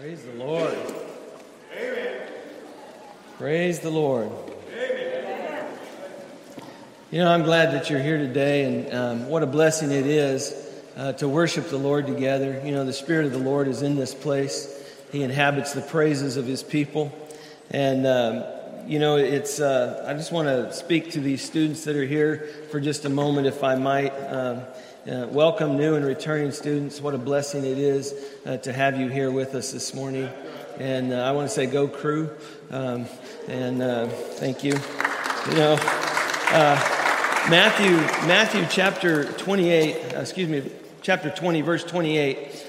Praise the Lord. Amen. Praise the Lord. Amen. You know, I'm glad that you're here today, and um, what a blessing it is uh, to worship the Lord together. You know, the Spirit of the Lord is in this place, He inhabits the praises of His people. And, um, you know, it's, uh, I just want to speak to these students that are here for just a moment, if I might. Um, uh, welcome, new and returning students. What a blessing it is uh, to have you here with us this morning. And uh, I want to say, go crew. Um, and uh, thank you. You know, uh, Matthew, Matthew chapter 28, uh, excuse me, chapter 20, verse 28,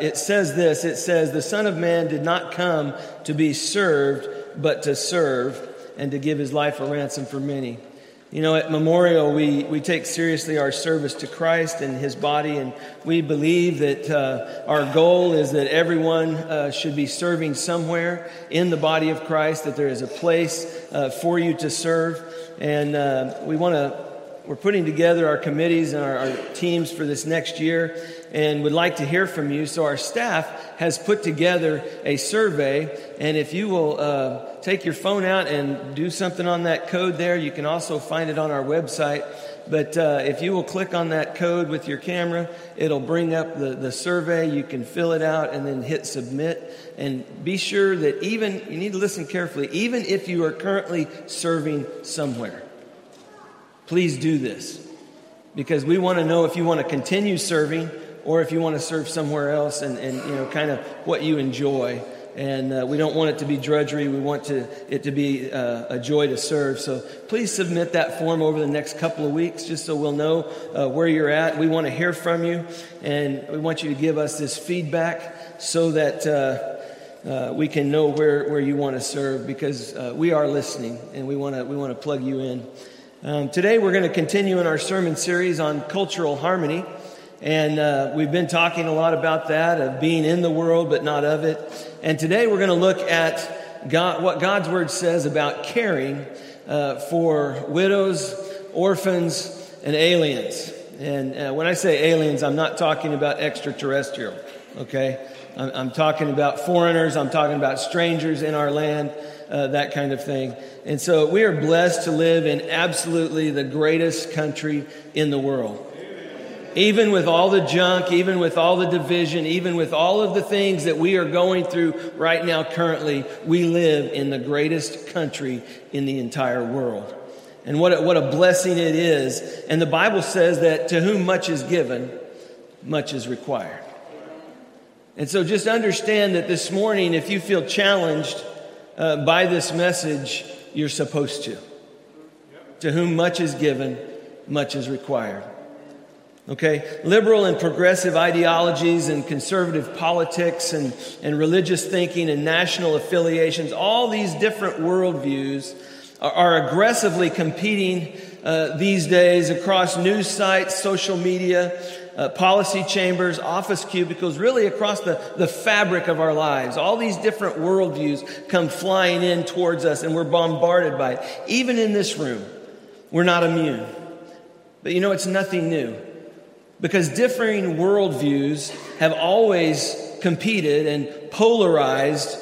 it says this it says, The Son of Man did not come to be served, but to serve and to give his life a ransom for many. You know, at Memorial, we, we take seriously our service to Christ and His body, and we believe that uh, our goal is that everyone uh, should be serving somewhere in the body of Christ, that there is a place uh, for you to serve. And uh, we want to, we're putting together our committees and our, our teams for this next year and would like to hear from you. So our staff has put together a survey, and if you will uh, take your phone out and do something on that code there, you can also find it on our website. But uh, if you will click on that code with your camera, it'll bring up the, the survey. You can fill it out and then hit submit. And be sure that even, you need to listen carefully, even if you are currently serving somewhere, please do this. Because we want to know if you want to continue serving or if you want to serve somewhere else and, and you know, kind of what you enjoy. And uh, we don't want it to be drudgery. We want to, it to be uh, a joy to serve. So please submit that form over the next couple of weeks just so we'll know uh, where you're at. We want to hear from you, and we want you to give us this feedback so that uh, uh, we can know where, where you want to serve because uh, we are listening and we want to, we want to plug you in. Um, today we're going to continue in our sermon series on cultural harmony. And uh, we've been talking a lot about that, of being in the world but not of it. And today we're going to look at God, what God's Word says about caring uh, for widows, orphans, and aliens. And uh, when I say aliens, I'm not talking about extraterrestrial, okay? I'm, I'm, talking about foreigners, I'm talking about strangers in our land, uh, that kind of thing. And so we are blessed to live in absolutely the greatest country in the world even with all the junk, even with all the division, even with all of the things that we are going through right now currently, we live in the greatest country in the entire world. And what a, what a blessing it is. And the Bible says that to whom much is given, much is required. And so just understand that this morning, if you feel challenged uh, by this message, you're supposed to. To whom much is given, much is required. Okay? Liberal and progressive ideologies and conservative politics and, and religious thinking and national affiliations, all these different worldviews are, are aggressively competing uh, these days across news sites, social media, uh, policy chambers, office cubicles, really across the, the fabric of our lives. All these different worldviews come flying in towards us and we're bombarded by it. Even in this room, we're not immune. But you know, it's nothing new. Because differing worldviews have always competed and polarized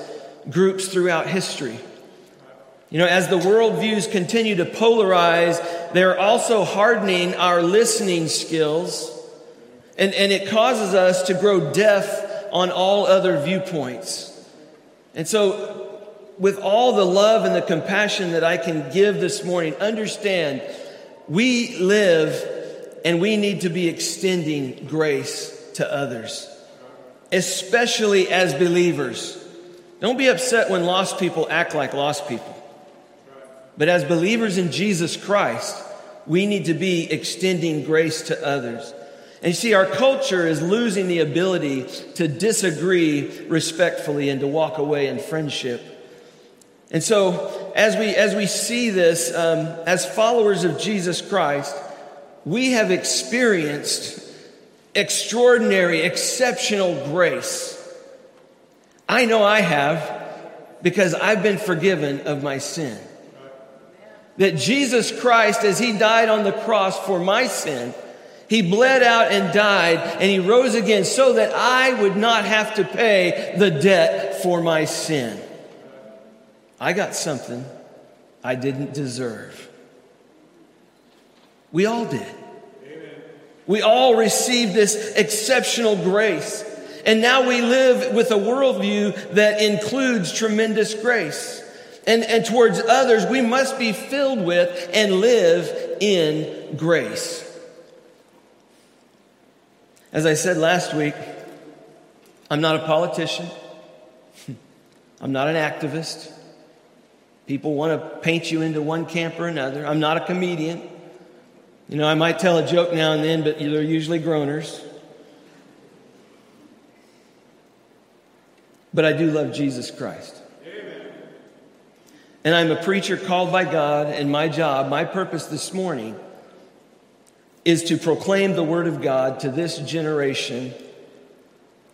groups throughout history. You know, as the worldviews continue to polarize, they're also hardening our listening skills, and, and it causes us to grow deaf on all other viewpoints. And so, with all the love and the compassion that I can give this morning, understand we live and we need to be extending grace to others, especially as believers. Don't be upset when lost people act like lost people. But as believers in Jesus Christ, we need to be extending grace to others. And you see, our culture is losing the ability to disagree respectfully and to walk away in friendship. And so, as we, as we see this, um, as followers of Jesus Christ, we have experienced extraordinary, exceptional grace. I know I have because I've been forgiven of my sin. That Jesus Christ, as He died on the cross for my sin, He bled out and died, and he rose again so that I would not have to pay the debt for my sin. I got something I didn't deserve. We all did. We all received this exceptional grace. And now we live with a worldview that includes tremendous grace. And, and towards others, we must be filled with and live in grace. As I said last week, I'm not a politician. I'm not an activist. People want to paint you into one camp or another. I'm not a comedian. You know, I might tell a joke now and then, but they're usually groaners. But I do love Jesus Christ. Amen. And I'm a preacher called by God, and my job, my purpose this morning, is to proclaim the Word of God to this generation,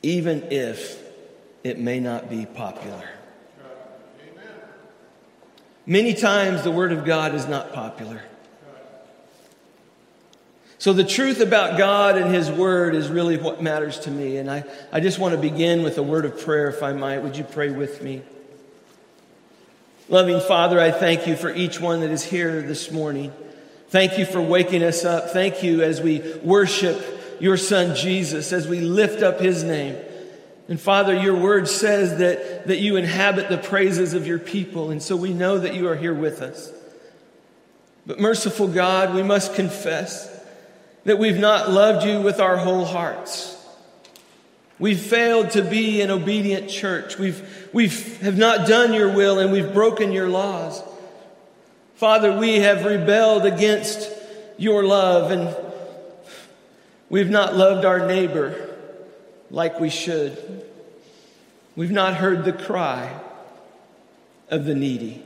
even if it may not be popular. Many times the Word of God is not popular. So, the truth about God and His Word is really what matters to me. And I, I just want to begin with a word of prayer, if I might. Would you pray with me? Loving Father, I thank you for each one that is here this morning. Thank you for waking us up. Thank you as we worship your Son Jesus, as we lift up His name. And Father, your word says that, that you inhabit the praises of your people. And so we know that you are here with us. But merciful God, we must confess that we've not loved you with our whole hearts. We've failed to be an obedient church. We've, we've have not done your will and we've broken your laws. Father, we have rebelled against your love and we've not loved our neighbor like we should. We've not heard the cry of the needy.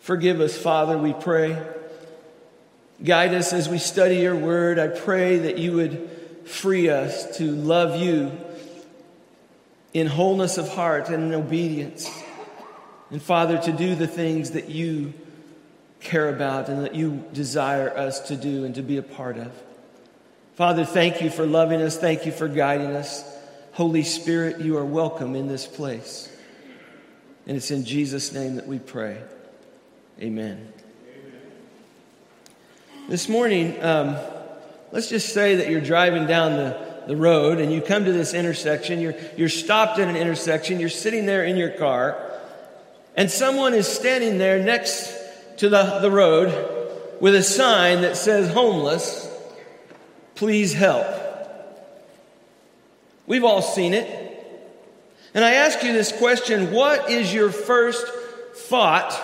Forgive us, Father, we pray. Guide us as we study your word. I pray that you would free us to love you in wholeness of heart and in obedience. And Father, to do the things that you care about and that you desire us to do and to be a part of. Father, thank you for loving us. Thank you for guiding us. Holy Spirit, you are welcome in this place. And it's in Jesus' name that we pray. Amen. This morning, um, let's just say that you're driving down the, the road and you come to this intersection. You're, you're stopped at an intersection. You're sitting there in your car, and someone is standing there next to the, the road with a sign that says homeless, please help. We've all seen it. And I ask you this question what is your first thought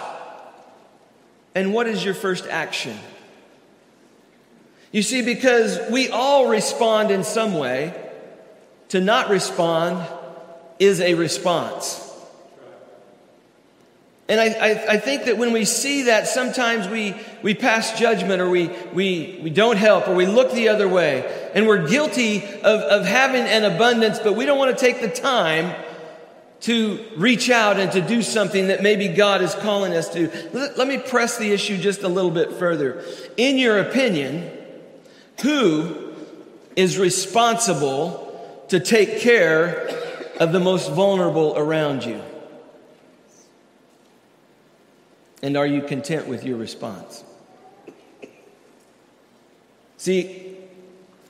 and what is your first action? You see, because we all respond in some way, to not respond is a response. And I, I, I, think that when we see that, sometimes we, we pass judgment or we, we, we don't help or we look the other way. And we're guilty of, of having an abundance, but we don't want to take the time to reach out and to do something that maybe God is calling us to. Let, let me press the issue just a little bit further. In your opinion, who is responsible to take care of the most vulnerable around you? And are you content with your response? See,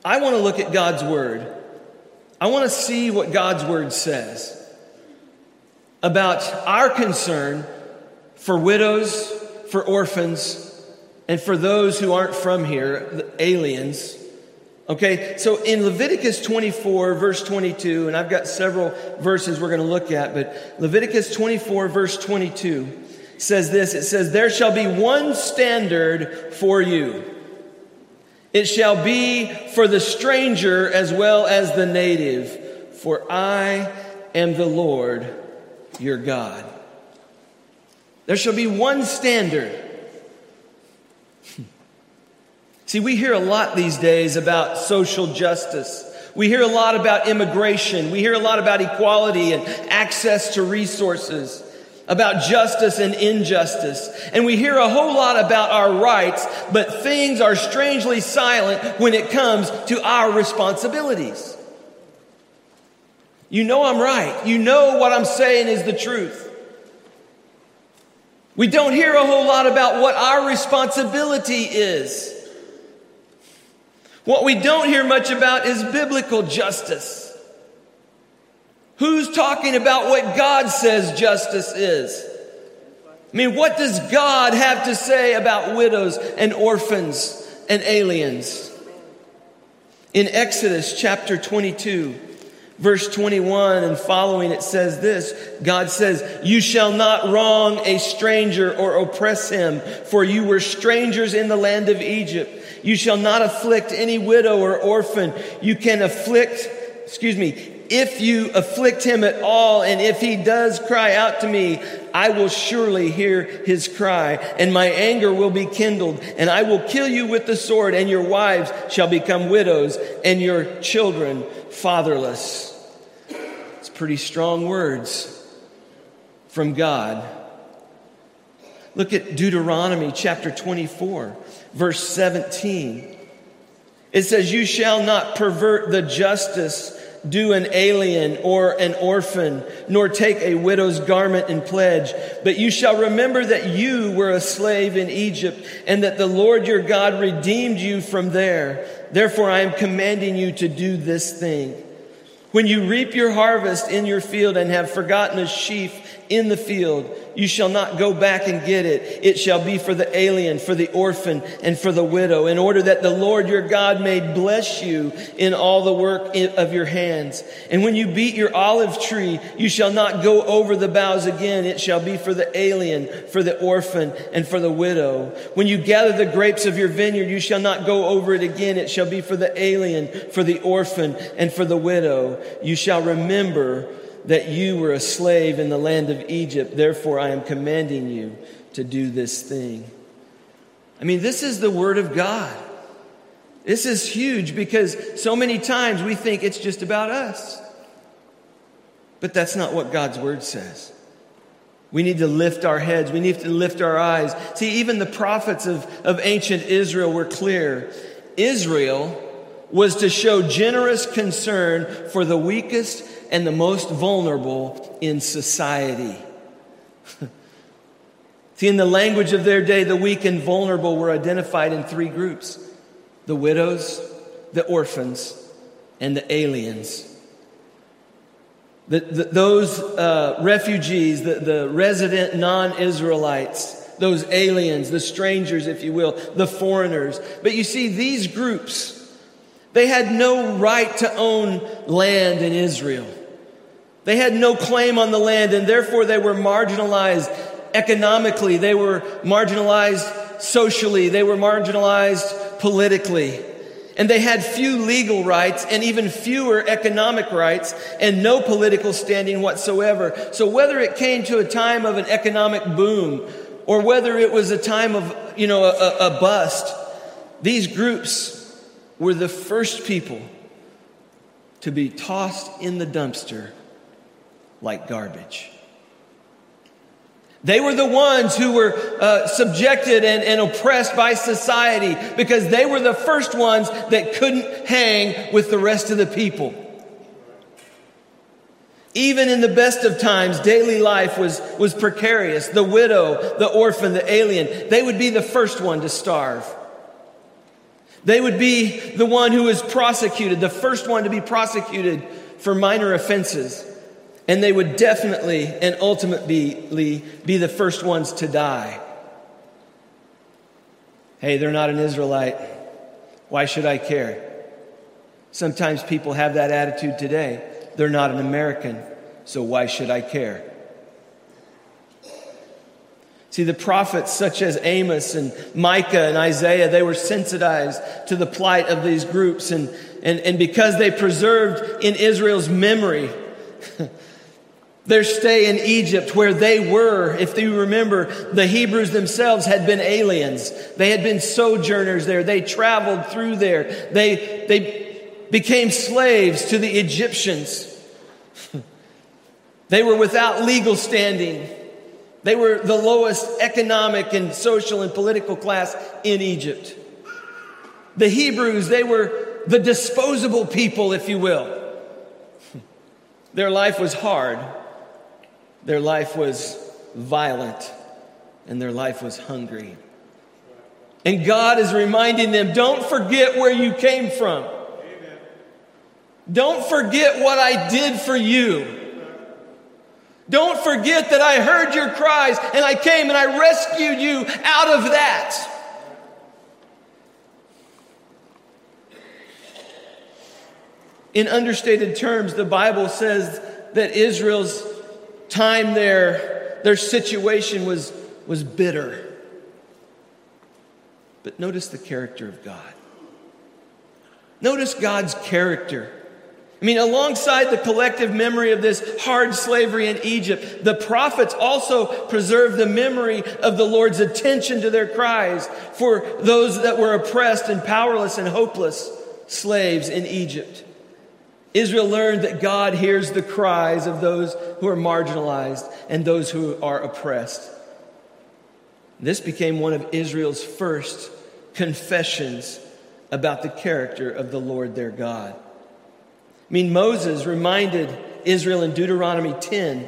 I want to look at God's Word. I want to see what God's Word says about our concern for widows, for orphans, and for those who aren't from here, the aliens. Okay, so in Leviticus 24, verse 22, and I've got several verses we're going to look at, but Leviticus 24, verse 22 says this it says, There shall be one standard for you. It shall be for the stranger as well as the native, for I am the Lord your God. There shall be one standard. See, we hear a lot these days about social justice. We hear a lot about immigration. We hear a lot about equality and access to resources. About justice and injustice. And we hear a whole lot about our rights, but things are strangely silent when it comes to our responsibilities. You know I'm right. You know what I'm saying is the truth. We don't hear a whole lot about what our responsibility is. What we don't hear much about is biblical justice. Who's talking about what God says justice is? I mean, what does God have to say about widows and orphans and aliens? In Exodus chapter 22, verse 21 and following, it says this God says, You shall not wrong a stranger or oppress him, for you were strangers in the land of Egypt. You shall not afflict any widow or orphan. You can afflict, excuse me, if you afflict him at all, and if he does cry out to me, I will surely hear his cry, and my anger will be kindled, and I will kill you with the sword, and your wives shall become widows, and your children fatherless. It's pretty strong words from God. Look at Deuteronomy chapter 24, verse 17. It says, You shall not pervert the justice do an alien or an orphan, nor take a widow's garment in pledge. But you shall remember that you were a slave in Egypt, and that the Lord your God redeemed you from there. Therefore, I am commanding you to do this thing. When you reap your harvest in your field and have forgotten a sheaf in the field, you shall not go back and get it. It shall be for the alien, for the orphan, and for the widow, in order that the Lord your God may bless you in all the work of your hands. And when you beat your olive tree, you shall not go over the boughs again. It shall be for the alien, for the orphan, and for the widow. When you gather the grapes of your vineyard, you shall not go over it again. It shall be for the alien, for the orphan, and for the widow. You shall remember that you were a slave in the land of Egypt. Therefore, I am commanding you to do this thing. I mean, this is the word of God. This is huge because so many times we think it's just about us. But that's not what God's word says. We need to lift our heads. We need to lift our eyes. See, even the prophets of, of ancient Israel were clear. Israel was to show generous concern for the weakest and the most vulnerable in society. See, in the language of their day, the weak and vulnerable were identified in three groups the widows, the orphans, and the aliens. The, the, those uh, refugees, the, the resident non Israelites, those aliens, the strangers, if you will, the foreigners. But you see, these groups, they had no right to own land in Israel. They had no claim on the land and therefore they were marginalized economically. They were marginalized socially. They were marginalized politically. And they had few legal rights and even fewer economic rights and no political standing whatsoever. So whether it came to a time of an economic boom or whether it was a time of, you know, a, a bust, these groups were the first people to be tossed in the dumpster like garbage. They were the ones who were uh, subjected and, and oppressed by society because they were the first ones that couldn't hang with the rest of the people. Even in the best of times, daily life was, was precarious. The widow, the orphan, the alien, they would be the first one to starve. They would be the one who was prosecuted, the first one to be prosecuted for minor offenses. And they would definitely and ultimately be the first ones to die. Hey, they're not an Israelite. Why should I care? Sometimes people have that attitude today. They're not an American, so why should I care? See, the prophets such as Amos and Micah and Isaiah, they were sensitized to the plight of these groups. And, and, and because they preserved in Israel's memory their stay in Egypt, where they were, if you remember, the Hebrews themselves had been aliens. They had been sojourners there. They traveled through there. They, they became slaves to the Egyptians. they were without legal standing. They were the lowest economic and social and political class in Egypt. The Hebrews, they were the disposable people, if you will. Their life was hard, their life was violent, and their life was hungry. And God is reminding them don't forget where you came from. Amen. Don't forget what I did for you. Don't forget that I heard your cries and I came and I rescued you out of that. In understated terms, the Bible says that Israel's time there, their situation was, was bitter. But notice the character of God. Notice God's character. I mean, alongside the collective memory of this hard slavery in Egypt, the prophets also preserved the memory of the Lord's attention to their cries for those that were oppressed and powerless and hopeless slaves in Egypt. Israel learned that God hears the cries of those who are marginalized and those who are oppressed. This became one of Israel's first confessions about the character of the Lord their God. I mean, Moses reminded Israel in Deuteronomy 10,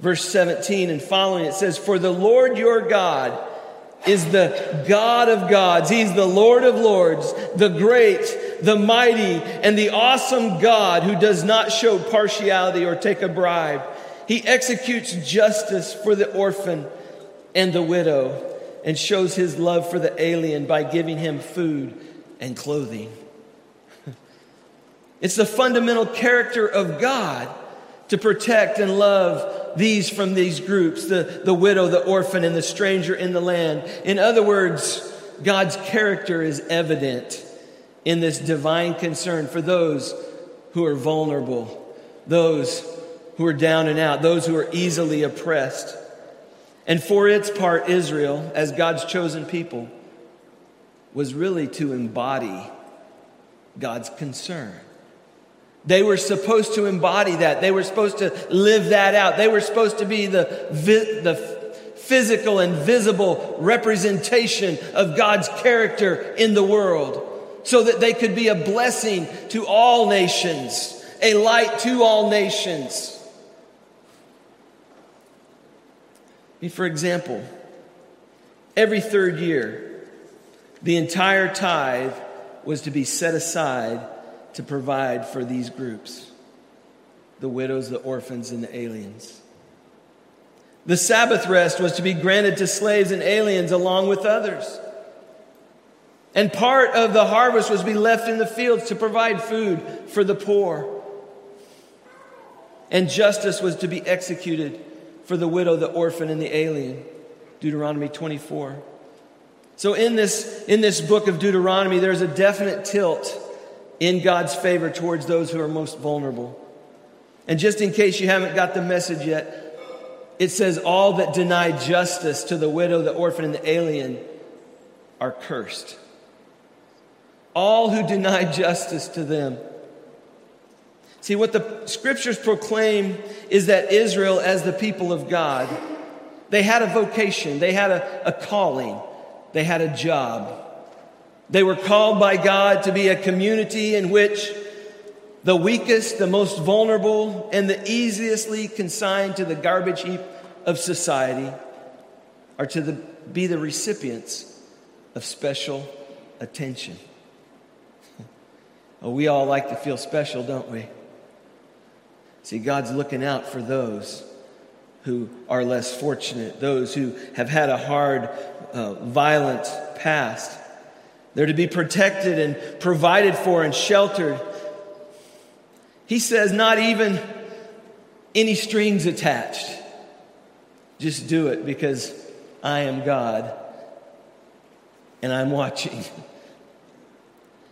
verse 17 and following, it says, For the Lord your God is the God of gods. He's the Lord of lords, the great, the mighty, and the awesome God who does not show partiality or take a bribe. He executes justice for the orphan and the widow and shows his love for the alien by giving him food and clothing. It's the fundamental character of God to protect and love these from these groups the, the widow, the orphan, and the stranger in the land. In other words, God's character is evident in this divine concern for those who are vulnerable, those who are down and out, those who are easily oppressed. And for its part, Israel, as God's chosen people, was really to embody God's concern. They were supposed to embody that. They were supposed to live that out. They were supposed to be the, the physical and visible representation of God's character in the world so that they could be a blessing to all nations, a light to all nations. For example, every third year, the entire tithe was to be set aside to provide for these groups the widows, the orphans, and the aliens. The Sabbath rest was to be granted to slaves and aliens along with others. And part of the harvest was to be left in the fields to provide food for the poor. And justice was to be executed for the widow, the orphan, and the alien. Deuteronomy 24. So in this, in this book of Deuteronomy, there's a definite tilt in God's favor towards those who are most vulnerable. And just in case you haven't got the message yet, it says, All that deny justice to the widow, the orphan, and the alien are cursed. All who deny justice to them. See, what the scriptures proclaim is that Israel, as the people of God, they had a vocation, they had a, a calling, they had a job. They were called by God to be a community in which the weakest, the most vulnerable, and the easiestly consigned to the garbage heap of society are to the, be the recipients of special attention. Oh, we all like to feel special, don't we? See, God's looking out for those who are less fortunate, those who have had a hard, uh, violent past. They're to be protected and provided for and sheltered. He says, not even any strings attached. Just do it because I am God and I'm watching.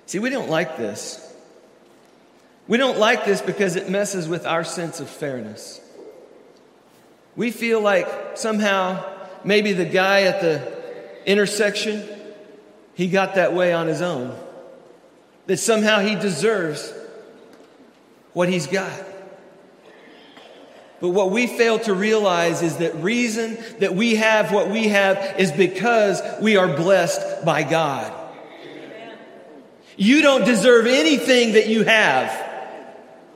See, we don't like this. We don't like this because it messes with our sense of fairness. We feel like somehow maybe the guy at the intersection he got that way on his own. That somehow he deserves what he's got. But what we fail to realize is that reason that we have what we have is because we are blessed by God. You don't deserve anything that you have.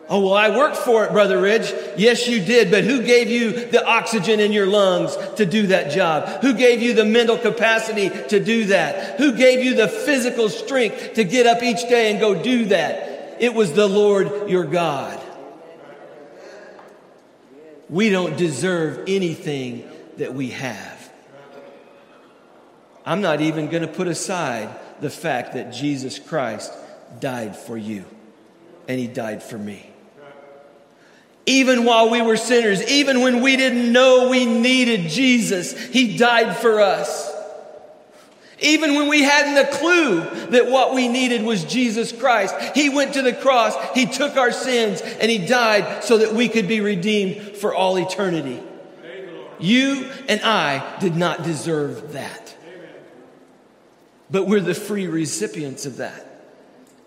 Oh, well, I worked for it, Brother Ridge. Yes, you did. But who gave you the oxygen in your lungs to do that job? Who gave you the mental capacity to do that? Who gave you the physical strength to get up each day and go do that? It was the Lord your God. We don't deserve anything that we have. I'm not even going to put aside the fact that Jesus Christ died for you and he died for me. Even while we were sinners, even when we didn't know we needed Jesus, He died for us. Even when we hadn't a clue that what we needed was Jesus Christ, He went to the cross, He took our sins, and He died so that we could be redeemed for all eternity. You and I did not deserve that. But we're the free recipients of that.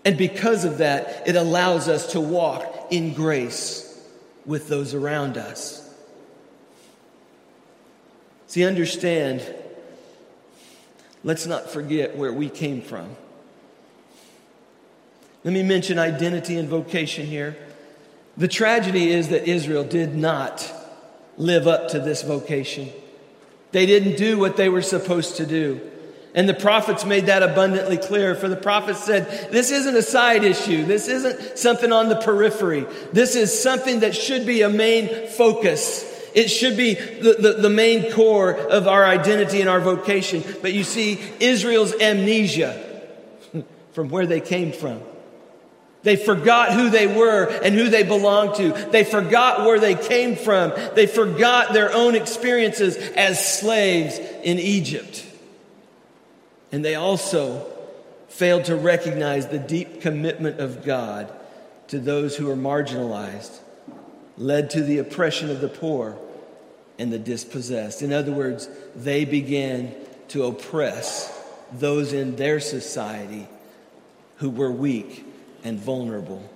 And because of that, it allows us to walk in grace with those around us. See, understand, let's not forget where we came from. Let me mention identity and vocation here. The tragedy is that Israel did not live up to this vocation. They didn't do what they were supposed to do. And the prophets made that abundantly clear. For the prophets said, this isn't a side issue. This isn't something on the periphery. This is something that should be a main focus. It should be the, the, the main core of our identity and our vocation. But you see, Israel's amnesia from where they came from. They forgot who they were and who they belonged to. They forgot where they came from. They forgot their own experiences as slaves in Egypt. And they also failed to recognize the deep commitment of God to those who are marginalized, led to the oppression of the poor and the dispossessed. In other words, they began to oppress those in their society who were weak and vulnerable,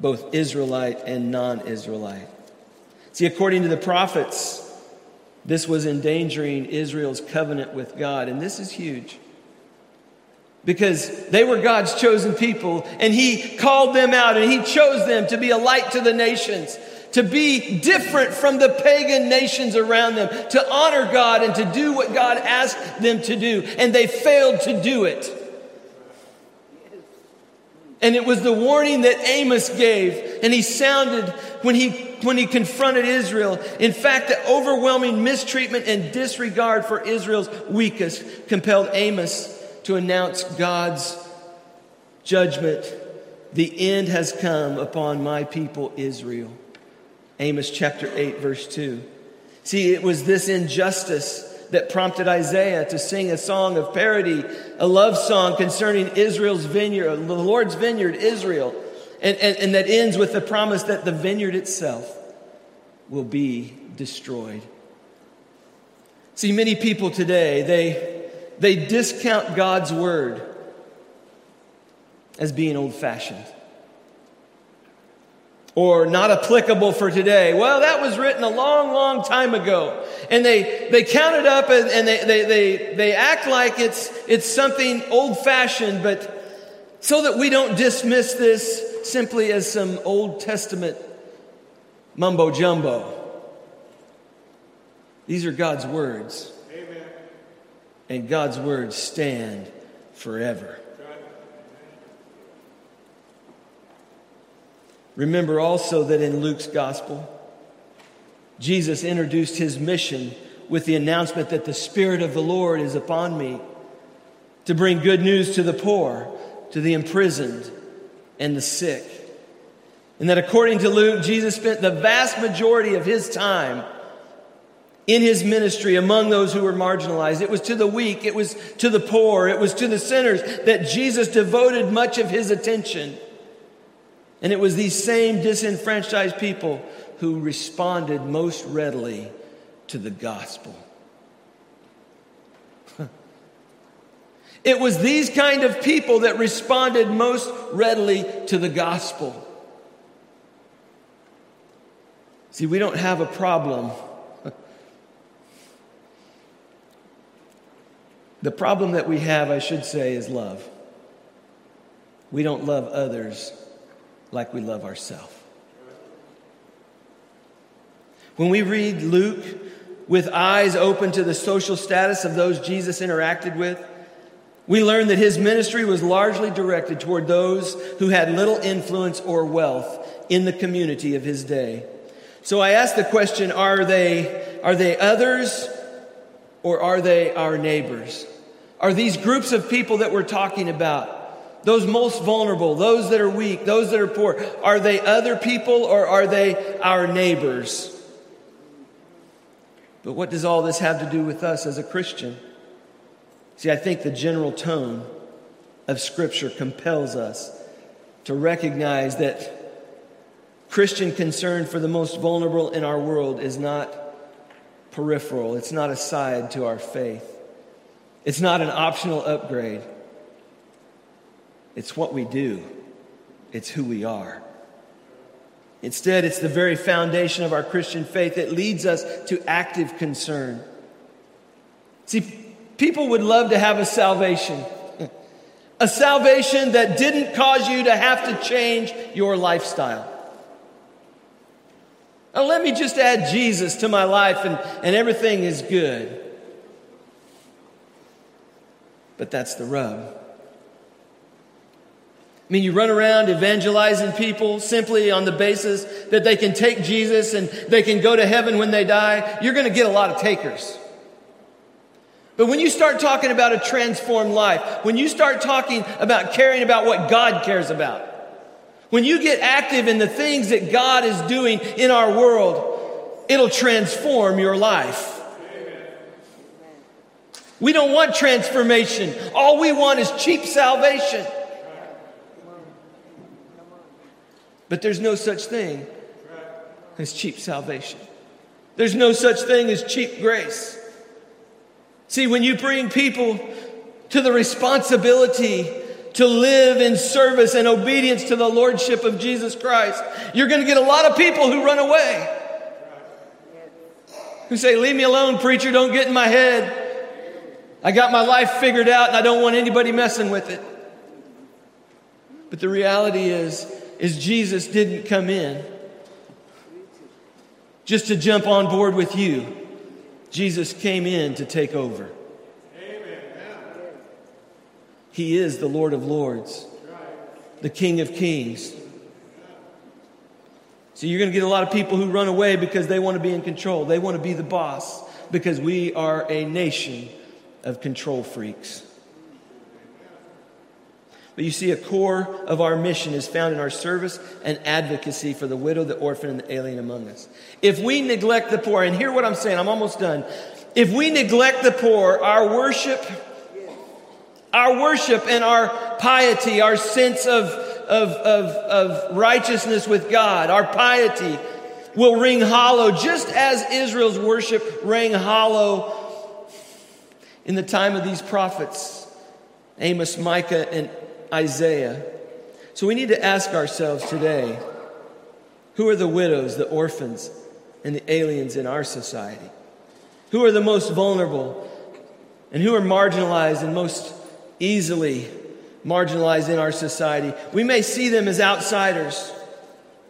both Israelite and non Israelite. See, according to the prophets, this was endangering Israel's covenant with God. And this is huge because they were God's chosen people and He called them out and He chose them to be a light to the nations, to be different from the pagan nations around them, to honor God and to do what God asked them to do. And they failed to do it. And it was the warning that Amos gave, and he sounded when he, when he confronted Israel. In fact, the overwhelming mistreatment and disregard for Israel's weakest compelled Amos to announce God's judgment. The end has come upon my people Israel. Amos chapter 8, verse 2. See, it was this injustice that prompted Isaiah to sing a song of parody, a love song concerning Israel's vineyard, the Lord's vineyard, Israel, and, and, and that ends with the promise that the vineyard itself will be destroyed. See, many people today, they, they discount God's word as being old fashioned or not applicable for today. Well, that was written a long, long time ago. And they, they count it up and, and they, they, they, they act like it's, it's something old fashioned, but so that we don't dismiss this simply as some Old Testament mumbo jumbo. These are God's words. Amen. And God's words stand forever. Remember also that in Luke's gospel, Jesus introduced his mission with the announcement that the Spirit of the Lord is upon me to bring good news to the poor, to the imprisoned, and the sick. And that according to Luke, Jesus spent the vast majority of his time in his ministry among those who were marginalized. It was to the weak, it was to the poor, it was to the sinners that Jesus devoted much of his attention. And it was these same disenfranchised people who responded most readily to the gospel. it was these kind of people that responded most readily to the gospel. See, we don't have a problem. the problem that we have, I should say, is love. We don't love others like we love ourselves. When we read Luke with eyes open to the social status of those Jesus interacted with, we learn that his ministry was largely directed toward those who had little influence or wealth in the community of his day. So I ask the question are they, are they others or are they our neighbors? Are these groups of people that we're talking about those most vulnerable, those that are weak, those that are poor, are they other people or are they our neighbors? But what does all this have to do with us as a Christian? See, I think the general tone of Scripture compels us to recognize that Christian concern for the most vulnerable in our world is not peripheral, it's not a side to our faith, it's not an optional upgrade. It's what we do, it's who we are. Instead, it's the very foundation of our Christian faith that leads us to active concern. See, people would love to have a salvation, a salvation that didn't cause you to have to change your lifestyle. Now, let me just add Jesus to my life and, and everything is good. But that's the rub. I mean, you run around evangelizing people simply on the basis that they can take Jesus and they can go to heaven when they die, you're going to get a lot of takers. But when you start talking about a transformed life, when you start talking about caring about what God cares about, when you get active in the things that God is doing in our world, it'll transform your life. We don't want transformation. All we want is cheap salvation. But there's no such thing as cheap salvation. There's no such thing as cheap grace. See, when you bring people to the responsibility to live in service and obedience to the Lordship of Jesus Christ, you're going to get a lot of people who run away. Who say, Leave me alone, preacher, don't get in my head. I got my life figured out and I don't want anybody messing with it. But the reality is, is Jesus didn't come in just to jump on board with you. Jesus came in to take over. He is the Lord of Lords, the King of Kings. So you're going to get a lot of people who run away because they want to be in control. They want to be the boss because we are a nation of control freaks. But you see, a core of our mission is found in our service and advocacy for the widow, the orphan, and the alien among us. If we neglect the poor, and hear what I'm saying, I'm almost done. If we neglect the poor, our worship, our worship and our piety, our sense of, of, of, of righteousness with God, our piety will ring hollow, just as Israel's worship rang hollow in the time of these prophets Amos, Micah, and Isaiah. So we need to ask ourselves today who are the widows, the orphans, and the aliens in our society? Who are the most vulnerable and who are marginalized and most easily marginalized in our society? We may see them as outsiders,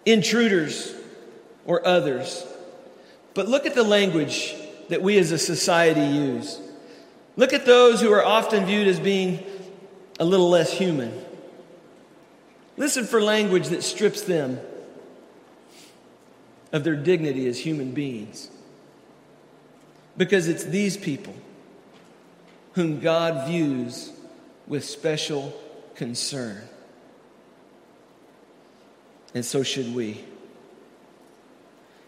intruders, or others. But look at the language that we as a society use. Look at those who are often viewed as being a little less human. Listen for language that strips them of their dignity as human beings. Because it's these people whom God views with special concern. And so should we.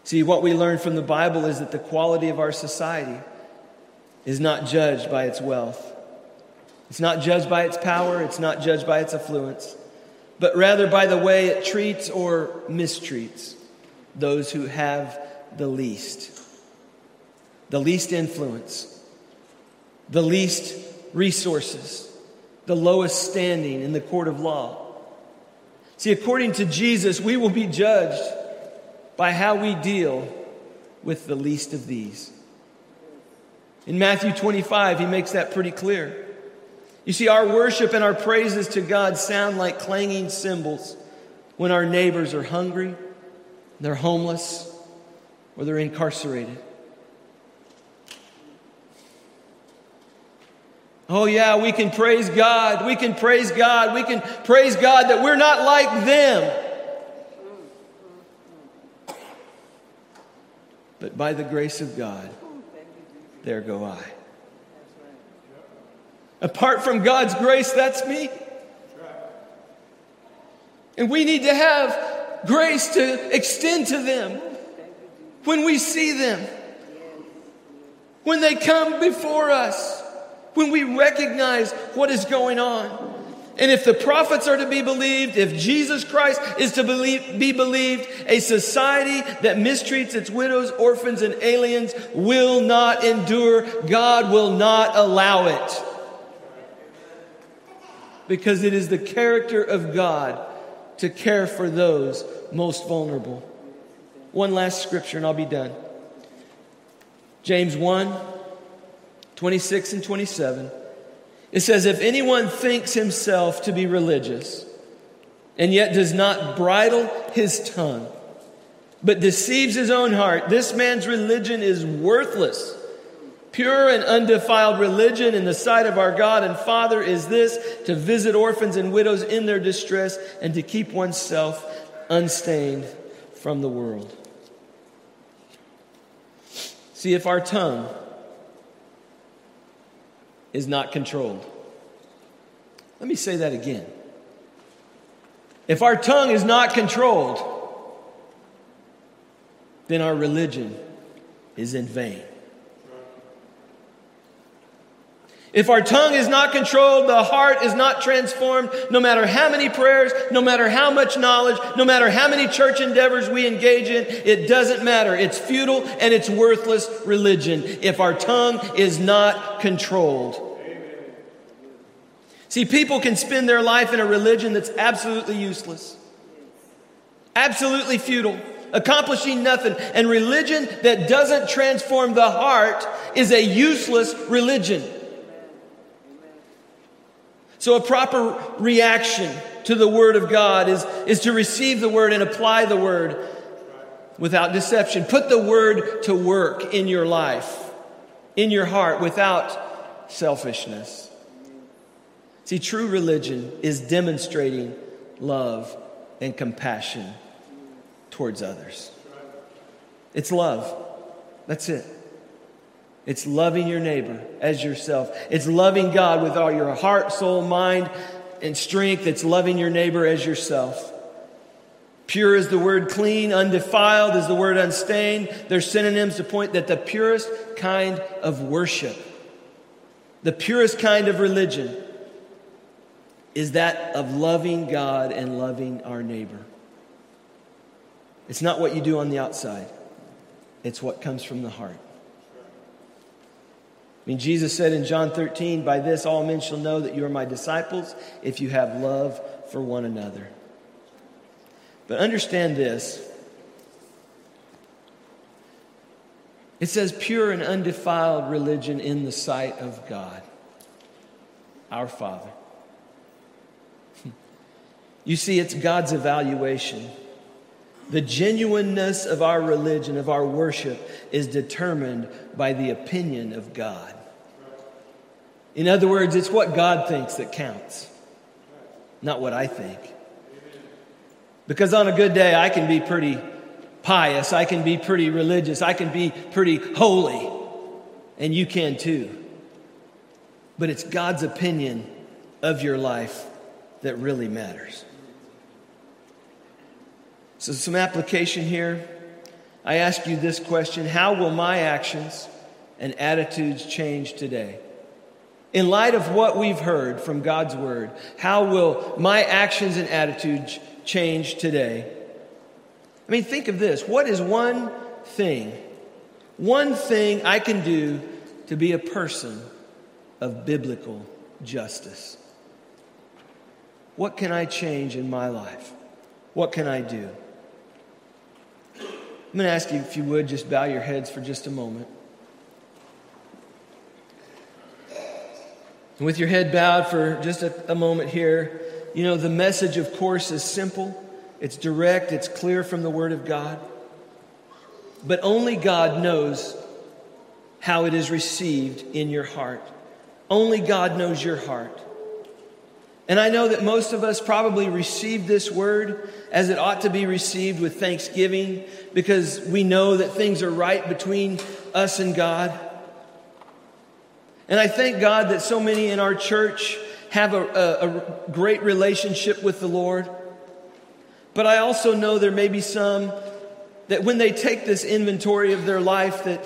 See, what we learn from the Bible is that the quality of our society is not judged by its wealth. It's not judged by its power, it's not judged by its affluence, but rather by the way it treats or mistreats those who have the least, the least influence, the least resources, the lowest standing in the court of law. See, according to Jesus, we will be judged by how we deal with the least of these. In Matthew 25, he makes that pretty clear. You see, our worship and our praises to God sound like clanging cymbals when our neighbors are hungry, they're homeless, or they're incarcerated. Oh, yeah, we can praise God. We can praise God. We can praise God that we're not like them. But by the grace of God, there go I. Apart from God's grace, that's me. And we need to have grace to extend to them when we see them, when they come before us, when we recognize what is going on. And if the prophets are to be believed, if Jesus Christ is to believe, be believed, a society that mistreats its widows, orphans, and aliens will not endure. God will not allow it. Because it is the character of God to care for those most vulnerable. One last scripture and I'll be done. James 1 26 and 27. It says, If anyone thinks himself to be religious and yet does not bridle his tongue, but deceives his own heart, this man's religion is worthless. Pure and undefiled religion in the sight of our God and Father is this to visit orphans and widows in their distress and to keep oneself unstained from the world. See, if our tongue is not controlled. Let me say that again. If our tongue is not controlled, then our religion is in vain. If our tongue is not controlled, the heart is not transformed, no matter how many prayers, no matter how much knowledge, no matter how many church endeavors we engage in, it doesn't matter. It's futile and it's worthless religion if our tongue is not controlled. See, people can spend their life in a religion that's absolutely useless, absolutely futile, accomplishing nothing. And religion that doesn't transform the heart is a useless religion. So, a proper reaction to the Word of God is, is to receive the Word and apply the Word without deception. Put the Word to work in your life, in your heart, without selfishness. See, true religion is demonstrating love and compassion towards others. It's love. That's it. It's loving your neighbor as yourself. It's loving God with all your heart, soul, mind, and strength. It's loving your neighbor as yourself. Pure is the word clean, undefiled is the word unstained. They're synonyms to point that the purest kind of worship, the purest kind of religion, is that of loving God and loving our neighbor. It's not what you do on the outside, it's what comes from the heart. I mean, Jesus said in John 13, By this all men shall know that you are my disciples if you have love for one another. But understand this it says pure and undefiled religion in the sight of God, our Father. You see, it's God's evaluation. The genuineness of our religion, of our worship, is determined by the opinion of God. In other words, it's what God thinks that counts, not what I think. Because on a good day, I can be pretty pious, I can be pretty religious, I can be pretty holy, and you can too. But it's God's opinion of your life that really matters. So, some application here. I ask you this question How will my actions and attitudes change today? In light of what we've heard from God's word, how will my actions and attitudes change today? I mean, think of this. What is one thing, one thing I can do to be a person of biblical justice? What can I change in my life? What can I do? I'm going to ask you if you would just bow your heads for just a moment. With your head bowed for just a, a moment here, you know, the message, of course, is simple, it's direct, it's clear from the Word of God. But only God knows how it is received in your heart. Only God knows your heart. And I know that most of us probably received this word as it ought to be received with thanksgiving because we know that things are right between us and God. And I thank God that so many in our church have a, a, a great relationship with the Lord. But I also know there may be some that when they take this inventory of their life that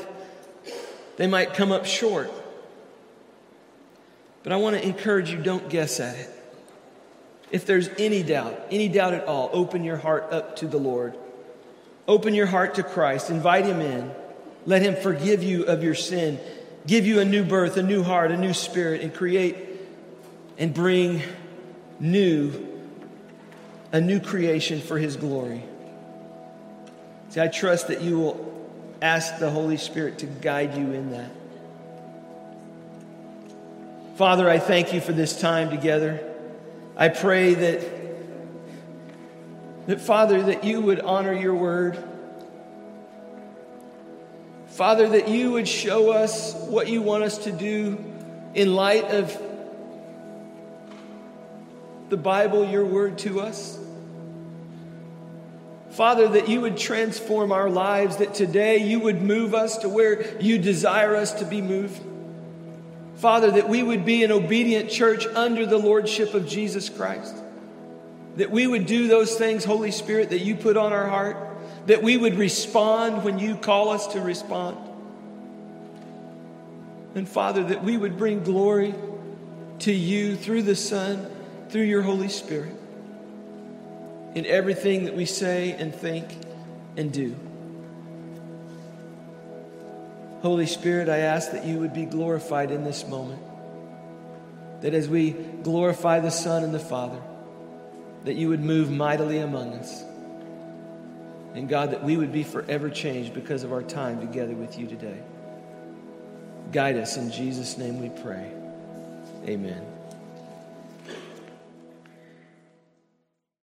they might come up short. But I want to encourage you don't guess at it. If there's any doubt, any doubt at all, open your heart up to the Lord. Open your heart to Christ. Invite Him in. Let Him forgive you of your sin, give you a new birth, a new heart, a new spirit, and create and bring new, a new creation for His glory. See, I trust that you will ask the Holy Spirit to guide you in that. Father, I thank you for this time together. I pray that, that, Father, that you would honor your word. Father, that you would show us what you want us to do in light of the Bible, your word to us. Father, that you would transform our lives, that today you would move us to where you desire us to be moved. Father, that we would be an obedient church under the lordship of Jesus Christ. That we would do those things, Holy Spirit, that you put on our heart. That we would respond when you call us to respond. And Father, that we would bring glory to you through the Son, through your Holy Spirit, in everything that we say and think and do. Holy Spirit, I ask that you would be glorified in this moment. That as we glorify the Son and the Father, that you would move mightily among us. And God, that we would be forever changed because of our time together with you today. Guide us in Jesus' name we pray. Amen.